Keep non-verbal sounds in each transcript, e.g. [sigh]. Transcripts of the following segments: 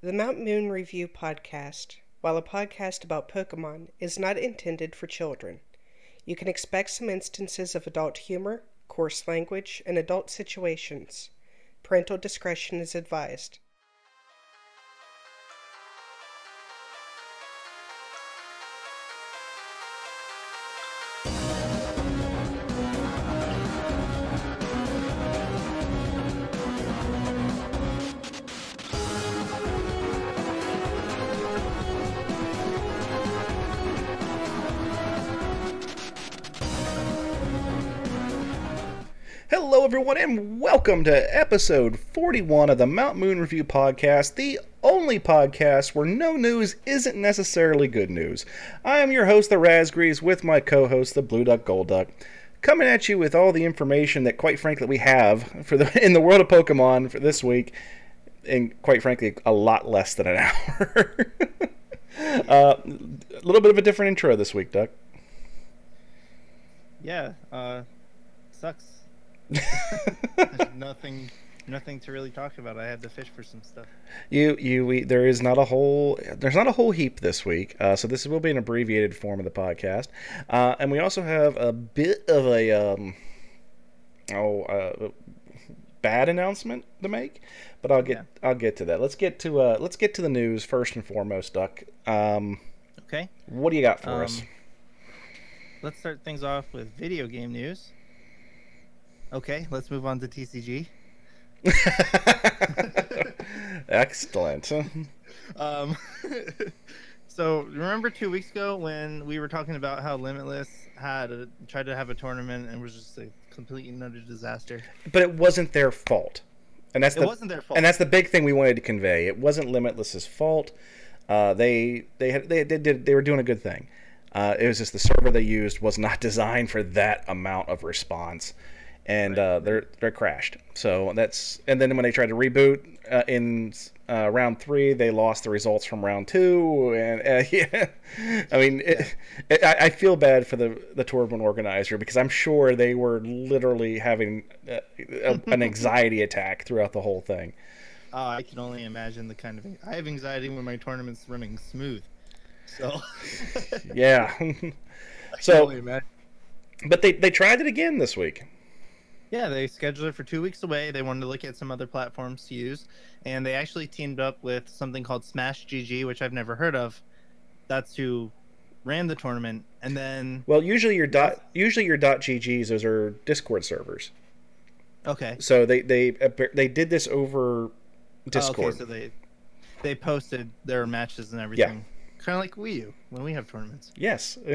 The Mount Moon Review podcast, while a podcast about Pokemon, is not intended for children. You can expect some instances of adult humor, coarse language, and adult situations. Parental discretion is advised. Hello, everyone, and welcome to episode 41 of the Mount Moon Review Podcast, the only podcast where no news isn't necessarily good news. I am your host, the Razgrees, with my co host, the Blue Duck Gold Duck, coming at you with all the information that, quite frankly, we have for the in the world of Pokemon for this week, and quite frankly, a lot less than an [laughs] hour. uh, a little bit of a different intro this week, Duck. Yeah, uh, sucks. [laughs] Nothing, nothing to really talk about. I had to fish for some stuff. You, you, we, there is not a whole, there's not a whole heap this week. Uh, so this will be an abbreviated form of the podcast, uh, and we also have a bit of a, um, oh, uh, bad announcement to make, but I'll get, I'll get to that. Let's get to, uh, let's get to the news first and foremost, Duck. Um, Okay. what do you got for us? Um, Let's start things off with video game news. Okay, let's move on to TCG. [laughs] Excellent. Um, [laughs] so remember two weeks ago when we were talking about how Limitless had a, tried to have a tournament and was just a complete and utter disaster. But it wasn't their fault, and that's It the, wasn't their fault. and that's the big thing we wanted to convey. It wasn't Limitless's fault. Uh, they they had they did they were doing a good thing. Uh, it was just the server they used was not [laughs] designed for that amount of response, and uh, they're they're crashed. So that's and then when they tried to reboot uh, in uh, round three, they lost the results from round two, and uh, [laughs] yeah, I mean, it, it, I, I feel bad for the the tournament organizer because I'm sure they were literally having uh, a, an anxiety [laughs] attack throughout the whole thing. Oh, I can only imagine the kind of I have anxiety when my tournament's running smooth. So Yeah. [laughs] I can so, only imagine. but they they tried it again this week. Yeah, they scheduled it for two weeks away. They wanted to look at some other platforms to use, and they actually teamed up with something called Smash GG, which I've never heard of. That's who ran the tournament, and then Well, usually your dot usually your dot GGs those are Discord servers. okay, So they they they did this over Discord. Oh, okay, so they they posted their matches and everything, Yeah. kind of like Wii U when we have tournaments. Yes. [laughs]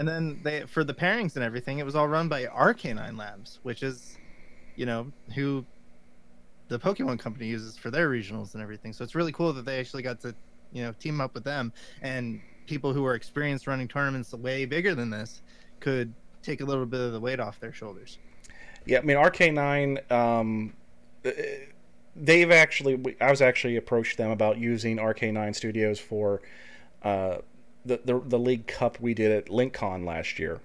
And then they for the pairings and everything, it was all run by RK9 Labs, which is, you know, who the Pokemon company uses for their regionals and everything. So it's really cool that they actually got to, you know, team up with them and people who are experienced running tournaments way bigger than this could take a little bit of the weight off their shoulders. Yeah, I mean RK9. Um, uh, they've actually, I was actually approached them about using RK9 Studios for uh, the, the the League Cup we did at LinkCon last year,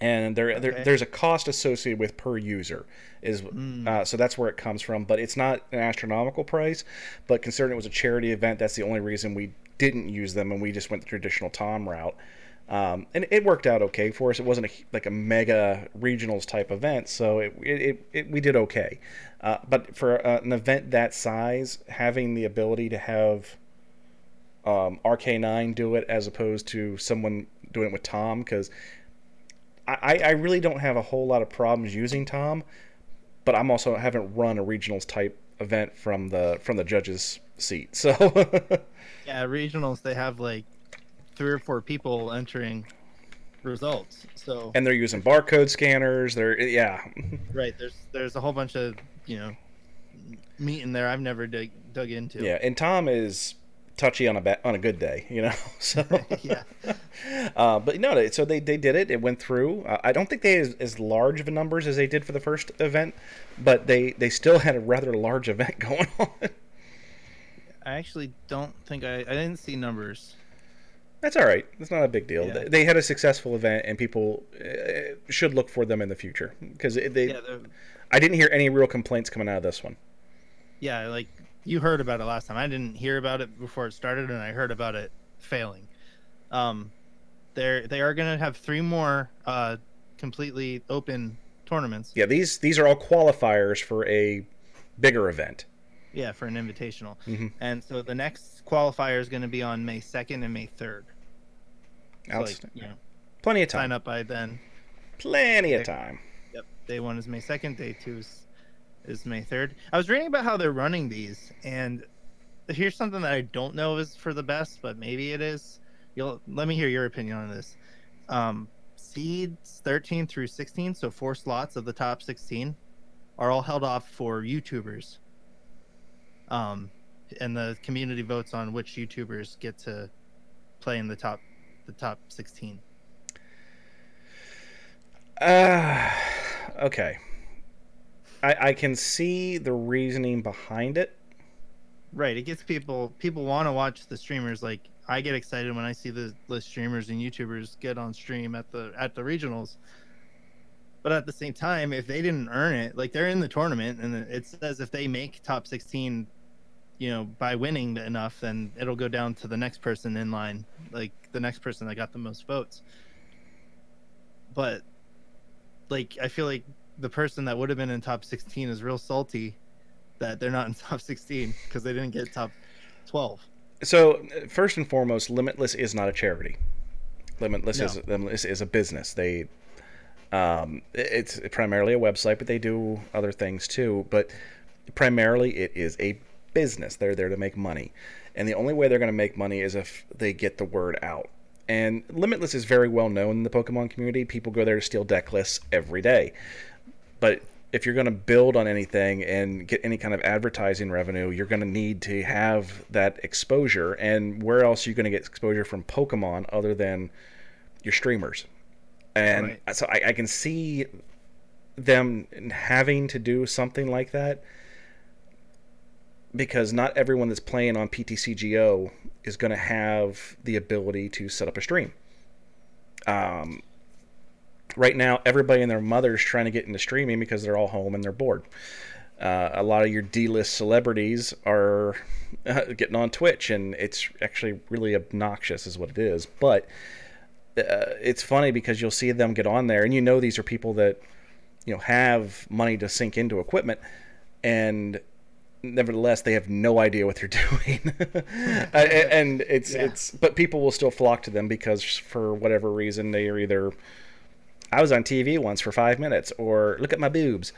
and there, there there's a cost associated with per user, is Mm. uh, so that's where it comes from. But it's not an astronomical price. But considering it was a charity event, that's the only reason we didn't use them, and we just went the traditional Tom route. Um, and it worked out okay for us. It wasn't a, like a mega regionals type event, so it, it, it, it we did okay. Uh, but for uh, an event that size, having the ability to have um, RK9 do it as opposed to someone doing it with Tom, because I, I really don't have a whole lot of problems using Tom, but I'm also haven't run a regionals type event from the from the judges seat, so. [laughs] Yeah, regionals they have like three or four people entering results. So and they're using barcode scanners. They're yeah, [laughs] right, there's there's a whole bunch of, you know, meat in there I've never dug, dug into. yeah. And Tom is touchy on a ba- on a good day, you know. [laughs] So [laughs] yeah. [laughs] uh, but no, so they they did it. It went through. Uh, I don't think they had as, as large of a numbers as they did for the first event, but they they still had a rather large event going on. I actually don't think I I didn't see numbers. That's all right. That's not a big deal. Yeah. They- They had a successful event, and people uh, should look for them in the future because they. Yeah, I didn't hear any real complaints coming out of this one. yeah, like you heard about it last time. I didn't hear about it before it started, and I heard about it failing. Um, they're they are gonna have three more uh completely open tournaments. Yeah, these these are all qualifiers for a bigger event. Yeah, for an invitational. Mhm. And so the next qualifier is going to be on May 2nd and May 3rd. So, like, you know, Plenty of sign time. up by then. Plenty of time. Yep. Day one is May 2nd. Day two is, is May 3rd. I was reading about how they're running these, and here's something that I don't know is for the best, but maybe it is. You'll let me hear your opinion on this. Um, seeds 13 through 16, so four slots of the top 16, are all held off for YouTubers. Um, and the community votes on which YouTubers get to play in the top, the top 16. Uh, okay. I, I can see the reasoning behind it. Right. It gets people people want to watch the streamers. Like I get excited when I see the, the streamers and YouTubers get on stream at the at the regionals. But at the same time, if they didn't earn it, like they're in the tournament, and it says if they make top sixteen, you know, by winning enough, then it'll go down to the next person in line, like the next person that got the most votes. But like I feel like the person that would have been in top sixteen is real salty that they're not in [laughs] top 16 because they didn't get top 12. So first and foremost, Limitless is not a charity. Limitless No. is Limitless is a business. They um, it's primarily a website, but they do other things too. But primarily, it is a business. They're there to make money, and the only way they're going to make money is if they get the word out. And Limitless is very well known in the Pokemon community. People go there to steal deck lists every day. But if you're going to build on anything and get any kind of advertising revenue, you're going to need to have that exposure. And where else are you going to get exposure from Pokemon other than your streamers? And Right. so I, I can see them having to do something like that because not everyone that's playing on PTCGO is going to have the ability to set up a stream. Um, right now, everybody and their mother's trying to get into streaming because they're all home and they're bored. Uh, a lot of your D-list celebrities are [laughs] uh, getting on Twitch, and it's actually really obnoxious, is what it is. But uh, it's funny because you'll see them get on there, and you know these are people that you know have money to sink into equipment, and nevertheless they have no idea what they're [laughs] doing [laughs] and it's Yeah. it's but people will still flock to them because for whatever reason they are either i was on tv once for five minutes or look at my boobs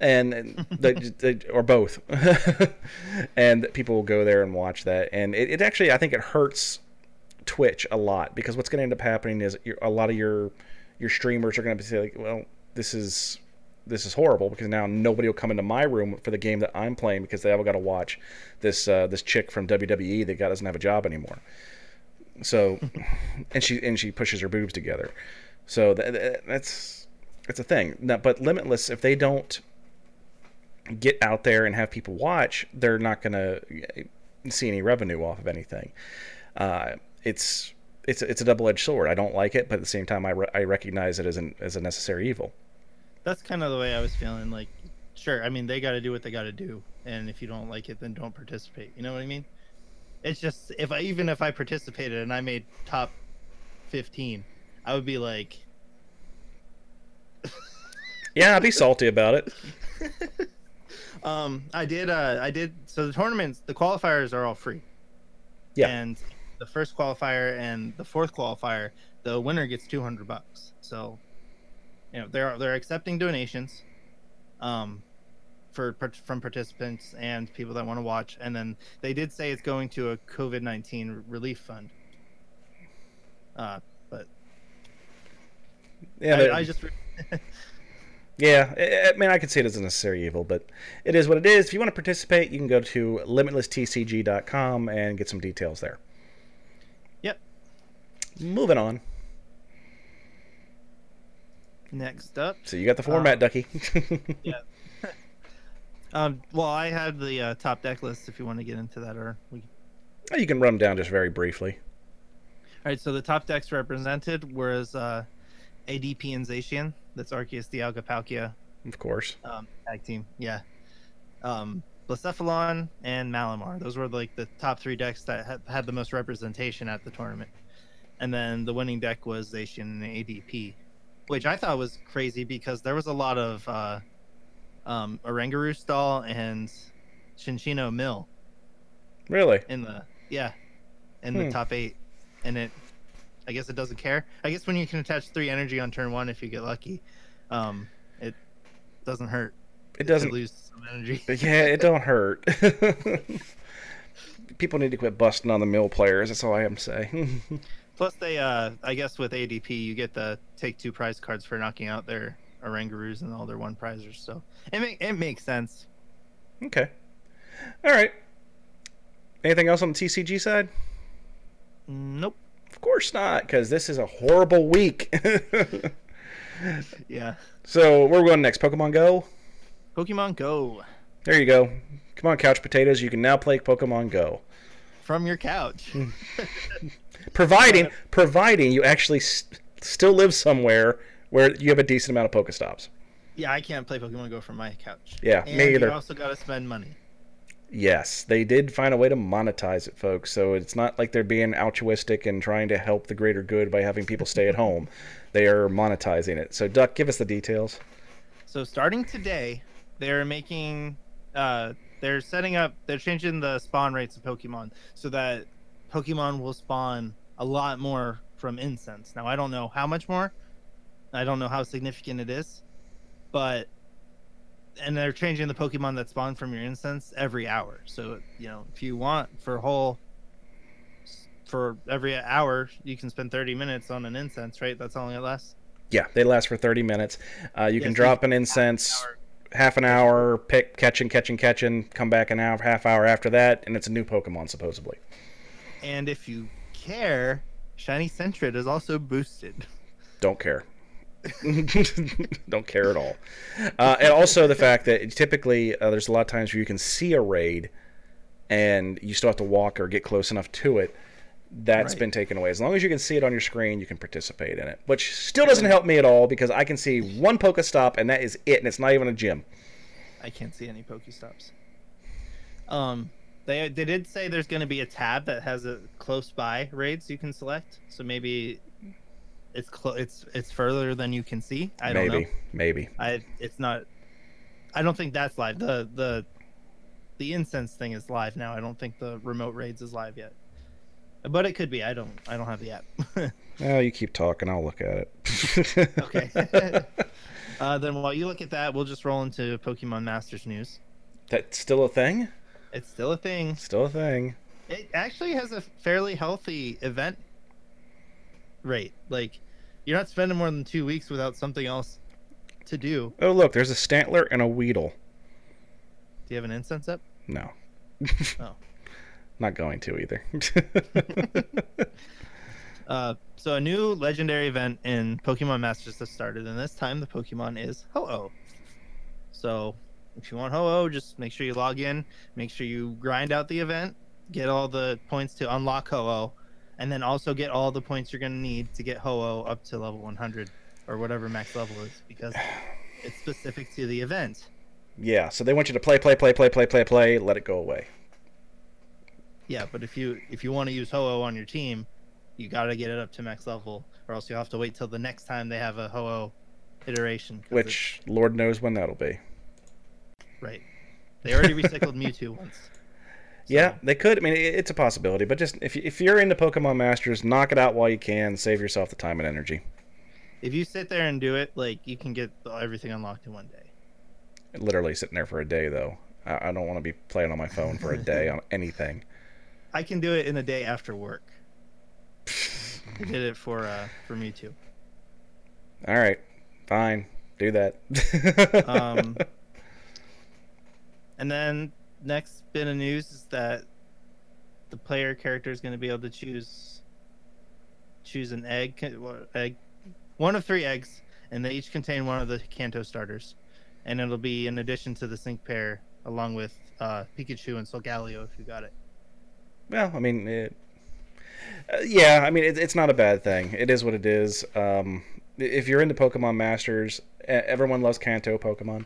and they, [laughs] they, or both [laughs] and people will go there and watch that and it, it actually i think it hurts twitch a lot because what's going to end up happening is a lot of your your streamers are going to be saying like well this is this is horrible because now nobody will come into my room for the game that I'm playing because they all got to watch this uh, this chick from WWE that got doesn't have a job anymore. So, [laughs] and she and she pushes her boobs together. So that, that's it's a thing. Now, but Limitless, if they don't get out there and have people watch, they're not going to see any revenue off of anything. Uh, it's it's it's a double edged sword. I don't like it, but at the same time, I, re- I recognize it as an as a necessary evil. That's kind of the way I was feeling. Like, sure, I mean, they got to do what they got to do, and if you don't like it, then don't participate. You know what I mean? It's just if I even if I participated and I made top fifteen, I would be like, Yeah, I'd be salty about it. [laughs] um, I did, uh, I did. So the tournaments, the qualifiers are all free. Yeah. And the first qualifier and the fourth qualifier, the winner gets two hundred bucks. So, you know, they're they're accepting donations, um, for from participants and people that want to watch. And then they did say it's going to a COVID nineteen relief fund. Uh, Yeah, I, I just [laughs] yeah. I- I mean, I could see it as a necessary evil, but it is what it is. If you want to participate, you can go to limitlesstcg.com and get some details there. Yep. Moving on. next up. So you got the format, Um, Ducky. [laughs] Yeah. [laughs] Um, well, I had the uh, top deck list. If you want to get into that, or we you can run them down just very briefly. All right, so the top decks represented was uh, ADP and Zacian. That's Arceus, Dialga, Palkia Of course. um, tag team. Yeah. Um, Blacephalon and Malamar. Those were like the top three decks that had, had the most representation at the tournament. And then the winning deck was Zacian and ADP, which I thought was crazy because there was a lot of uh, um, Oranguru stall and Shinshino Mill Really? in the yeah in Hmm. the top eight, and it I guess it doesn't care. I guess when you can attach three energy on turn one, if you get lucky, um, it doesn't hurt. It doesn't. lose some energy. [laughs] Yeah, it don't hurt. [laughs] People need to quit busting on the mill players. That's all I am to say. [laughs] Plus, they, uh, I guess with ADP, you get the take two prize cards for knocking out their Orangurus and all their one prizers. So it make, it makes sense. okay. All right. Anything else on the TCG side? Nope. Of course not, because this is a horrible week. [laughs] Yeah. so where are we going next? Pokemon Go. Pokemon Go There you go. Come on, couch potatoes. You can now play Pokemon Go. from your couch. [laughs] Providing, [laughs] providing you actually st- still live somewhere where you have a decent amount of Pokestops. yeah, I can't play Pokemon Go from my couch. Yeah, and me either. You also got to spend money. Yes, they did find a way to monetize it, folks. So it's not like they're being altruistic and trying to help the greater good by having people stay at home. They are monetizing it. So, Duck, give us the details. So starting today, they're making, uh, they're setting up, they're changing the spawn rates of Pokemon so that Pokemon will spawn a lot more from incense. Now I don't know how much more, I don't know how significant it is, but and they're changing the Pokemon that spawn from your incense every hour. So you know if you want for a whole for every hour you can spend 30 minutes on an incense right that's all it lasts Yeah, they last for 30 minutes. Uh, you Yeah, can drop an incense half an hour, pick, catching, catching, catching, come back an hour, half hour after that, and it's a new Pokemon, supposedly. And if you care, Shiny Sentret is also boosted. Don't care. [laughs] Don't care at all. Uh, and also the fact that typically uh, there's a lot of times where you can see a raid and you still have to walk or get close enough to it. That's Right. been taken away. As long as you can see it on your screen, you can participate in it. Which still doesn't help me at all because I can see one Pokestop and that is it, and it's not even a gym. I can't see any Pokestops. Um, they they did say there's going to be a tab that has a close by raids you can select. So maybe it's clo- it's it's further than you can see. I don't maybe, know. maybe. I it's not. I don't think that's live. The the the incense thing is live now. I don't think the remote raids is live yet. But it could be. I don't. I don't have the app. [laughs] Oh, you keep talking. I'll look at it. [laughs] Okay. [laughs] uh, then while you look at that, we'll just roll into Pokemon Masters news. That's still a thing. It's still a thing. Still a thing. It actually has a fairly healthy event rate. Like, you're not spending more than two weeks without something else to do. Oh, look, there's a Stantler and a Weedle. Do you have an incense up? No. [laughs] Oh. Not going to either. [laughs] [laughs] Uh, so a new legendary event in Pokemon Masters has started, and this time the Pokemon is Ho-Oh. So if you want Ho-Oh, just make sure you log in, make sure you grind out the event, get all the points to unlock Ho-Oh, and then also get all the points you're going to need to get Ho-Oh up to level 100 or whatever max level is, because [sighs] it's specific to the event. yeah, so they want you to play, play, play, play, play, play, play, let it go away. Yeah, but if you if you want to use Ho-Oh on your team, you got to get it up to max level, or else you'll have to wait till the next time they have a Ho-Oh iteration. Which, Lord knows when that'll be. right? They already recycled Mewtwo once. Yeah, they could. I mean, it's a possibility, but just if, if you're into Pokemon Masters, knock it out while you can. Save yourself the time and energy. if you sit there and do it, like you can get everything unlocked in one day. Literally sitting there for a day, though. I, I don't want to be playing on my phone for a day on [laughs] anything. I can do it in a day after work. [laughs] I did it for uh for Mewtwo. All right, fine, do that. [laughs] Um, and then next bit of news is that the player character is going to be able to choose choose an egg, egg, one of three eggs, and they each contain one of the Kanto starters, and it'll be in addition to the sync pair along with uh, Pikachu and Solgaleo if you got it. well, I mean, it, uh, yeah, I mean, it, it's not a bad thing. It is what it is. Um, if you're into Pokemon Masters, everyone loves Kanto Pokemon.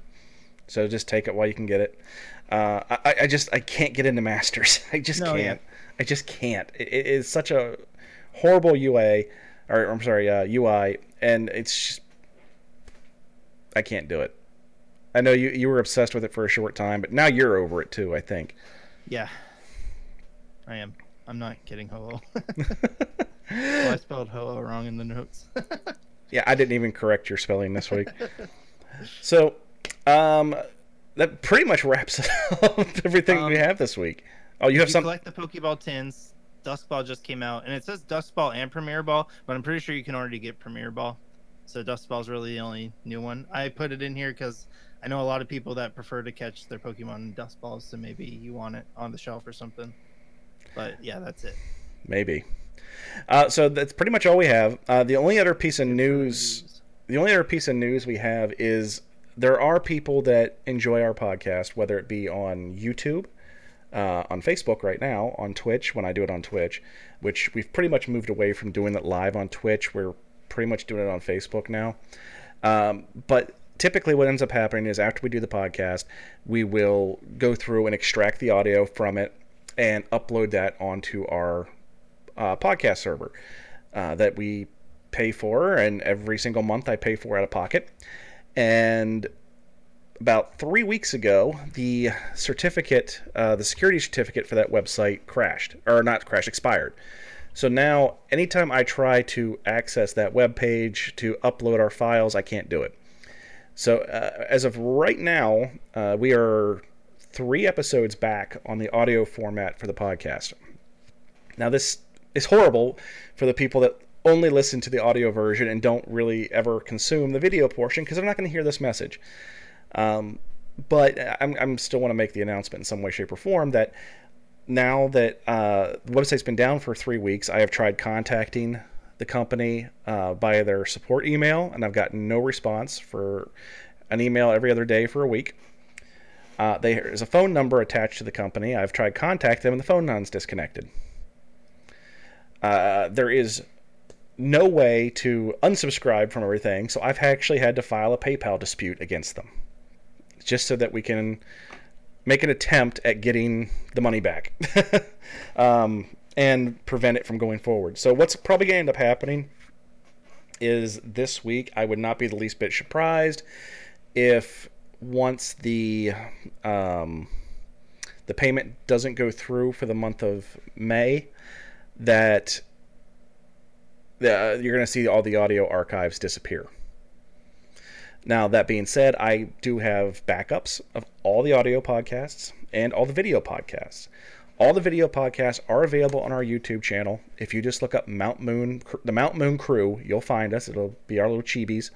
So just take it while you can get it. Uh, I, I just I can't get into Masters. [laughs] I just No, can't. yeah. I just can't. It, it is such a horrible UA, or I'm sorry, uh, UI, and it's just I can't do it. I know you you were obsessed with it for a short time, but now you're over it too. I think. Yeah. I am. I'm not kidding, hello. [laughs] well, I [laughs] spelled ho wrong in the notes. Yeah, I didn't even correct your spelling this week. so, um, that pretty much wraps [laughs] up everything we Um, have this week. Oh, you have some. collect the Pokeball tins. Dusk Ball just came out, and it says Dusk Ball and Premier Ball, but I'm pretty sure you can already get Premier Ball. So Dusk Ball's really the only new one. I put it in here because I know a lot of people that prefer to catch their Pokemon in Dusk Balls, so maybe you want it on the shelf or something. But yeah, that's it. Maybe. Uh, so that's pretty much all we have. Uh, the only other piece of news, the only other piece of news we have is there are people that enjoy our podcast, whether it be on YouTube, uh, on Facebook right now, on Twitch when I do it on Twitch, which we've pretty much moved away from doing it live on Twitch. We're pretty much doing it on Facebook now. Um, but typically, what ends up happening is after we do the podcast, we will go through and extract the audio from it and upload that onto our uh, podcast server uh, that we pay for, and every single month I pay for out of pocket. And about three weeks ago, the certificate, uh, the security certificate for that website crashed, or not crashed, expired. So now, anytime I try to access that web page to upload our files, I can't do it. So uh, as of right now, uh, we are three episodes back on the audio format for the podcast. Now this is horrible for the people that only listen to the audio version and don't really ever consume the video portion because they're not going to hear this message. Um, but I'm, I'm still want to make the announcement in some way, shape, or form that now that uh, the website's been down for three weeks, I have tried contacting the company uh, via their support email, and I've gotten no response for an email every other day for a week. Uh, there's a phone number attached to the company. I've tried contact them, and the phone line's disconnected. Uh, there is no way to unsubscribe from everything, so I've actually had to file a PayPal dispute against them, just so that we can make an attempt at getting the money back [laughs] um, and prevent it from going forward. So what's probably going to end up happening is this week I would not be the least bit surprised if once the um, the payment doesn't go through for the month of May that the, you're going to see all the audio archives disappear. Now, that being said, I do have backups of all the audio podcasts and all the video podcasts. All the video podcasts are available on our YouTube channel. If you just look up Mount Moon, the Mount Moon Crew, you'll find us. It'll be our little chibis.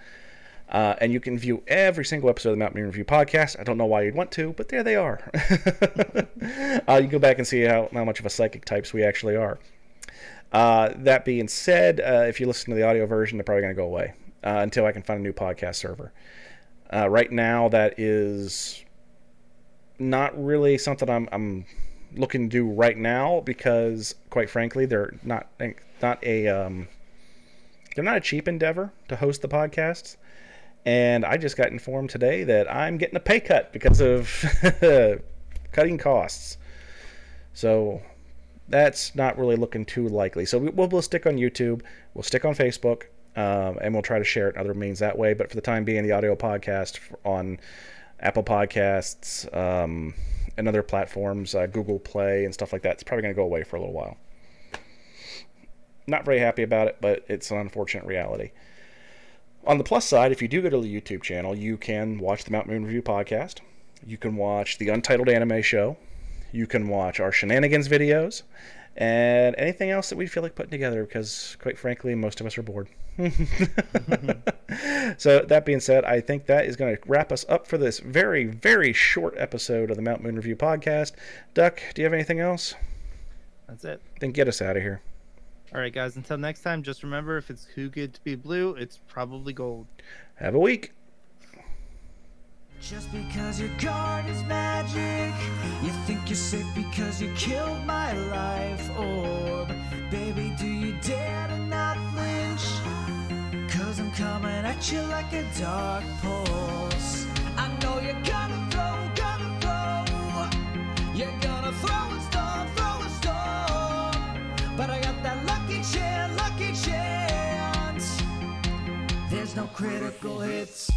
Uh, and you can view every single episode of the Mount Moon Review podcast. I don't know why you'd want to, but there they are. [laughs] uh, you go back and see how, how much of a psychic types we actually are. Uh, that being said, uh, if you listen to the audio version, they're probably going to go away uh, until I can find a new podcast server. Uh, right now, that is not really something I'm, I'm looking to do right now because, quite frankly, they're not not a um, they're not a cheap endeavor to host the podcasts. And I just got informed today that I'm getting a pay cut because of [laughs] cutting costs. So that's not really looking too likely. So we'll, we'll stick on YouTube, we'll stick on Facebook, um, and we'll try to share it in other means that way. But for the time being, the audio podcast on Apple Podcasts um, and other platforms, uh, Google Play and stuff like that, it's probably going to go away for a little while. Not very happy about it, but it's an unfortunate reality. On the plus side, if you do go to the YouTube channel, you can watch the Mount Moon Review podcast. You can watch the Untitled Anime Show. You can watch our shenanigans videos and anything else that we feel like putting together because, quite frankly, most of us are bored. [laughs] so, that being said, I think that is going to wrap us up for this very, very short episode of the Mount Moon Review podcast. Duck, do you have anything else? That's it. Then get us out of here. All right, guys. Until next time, just remember if it's too good to be blue, it's probably gold. Have a week. Just because your card is magic, you think you're safe because you killed my life orb. Baby, do you dare to not flinch? Cause I'm coming at you like a dark pulse. I know you're gonna throw, gonna throw. You're gonna throw a stone, throw a stone. But I got that lucky chance, lucky chance. There's no critical hits.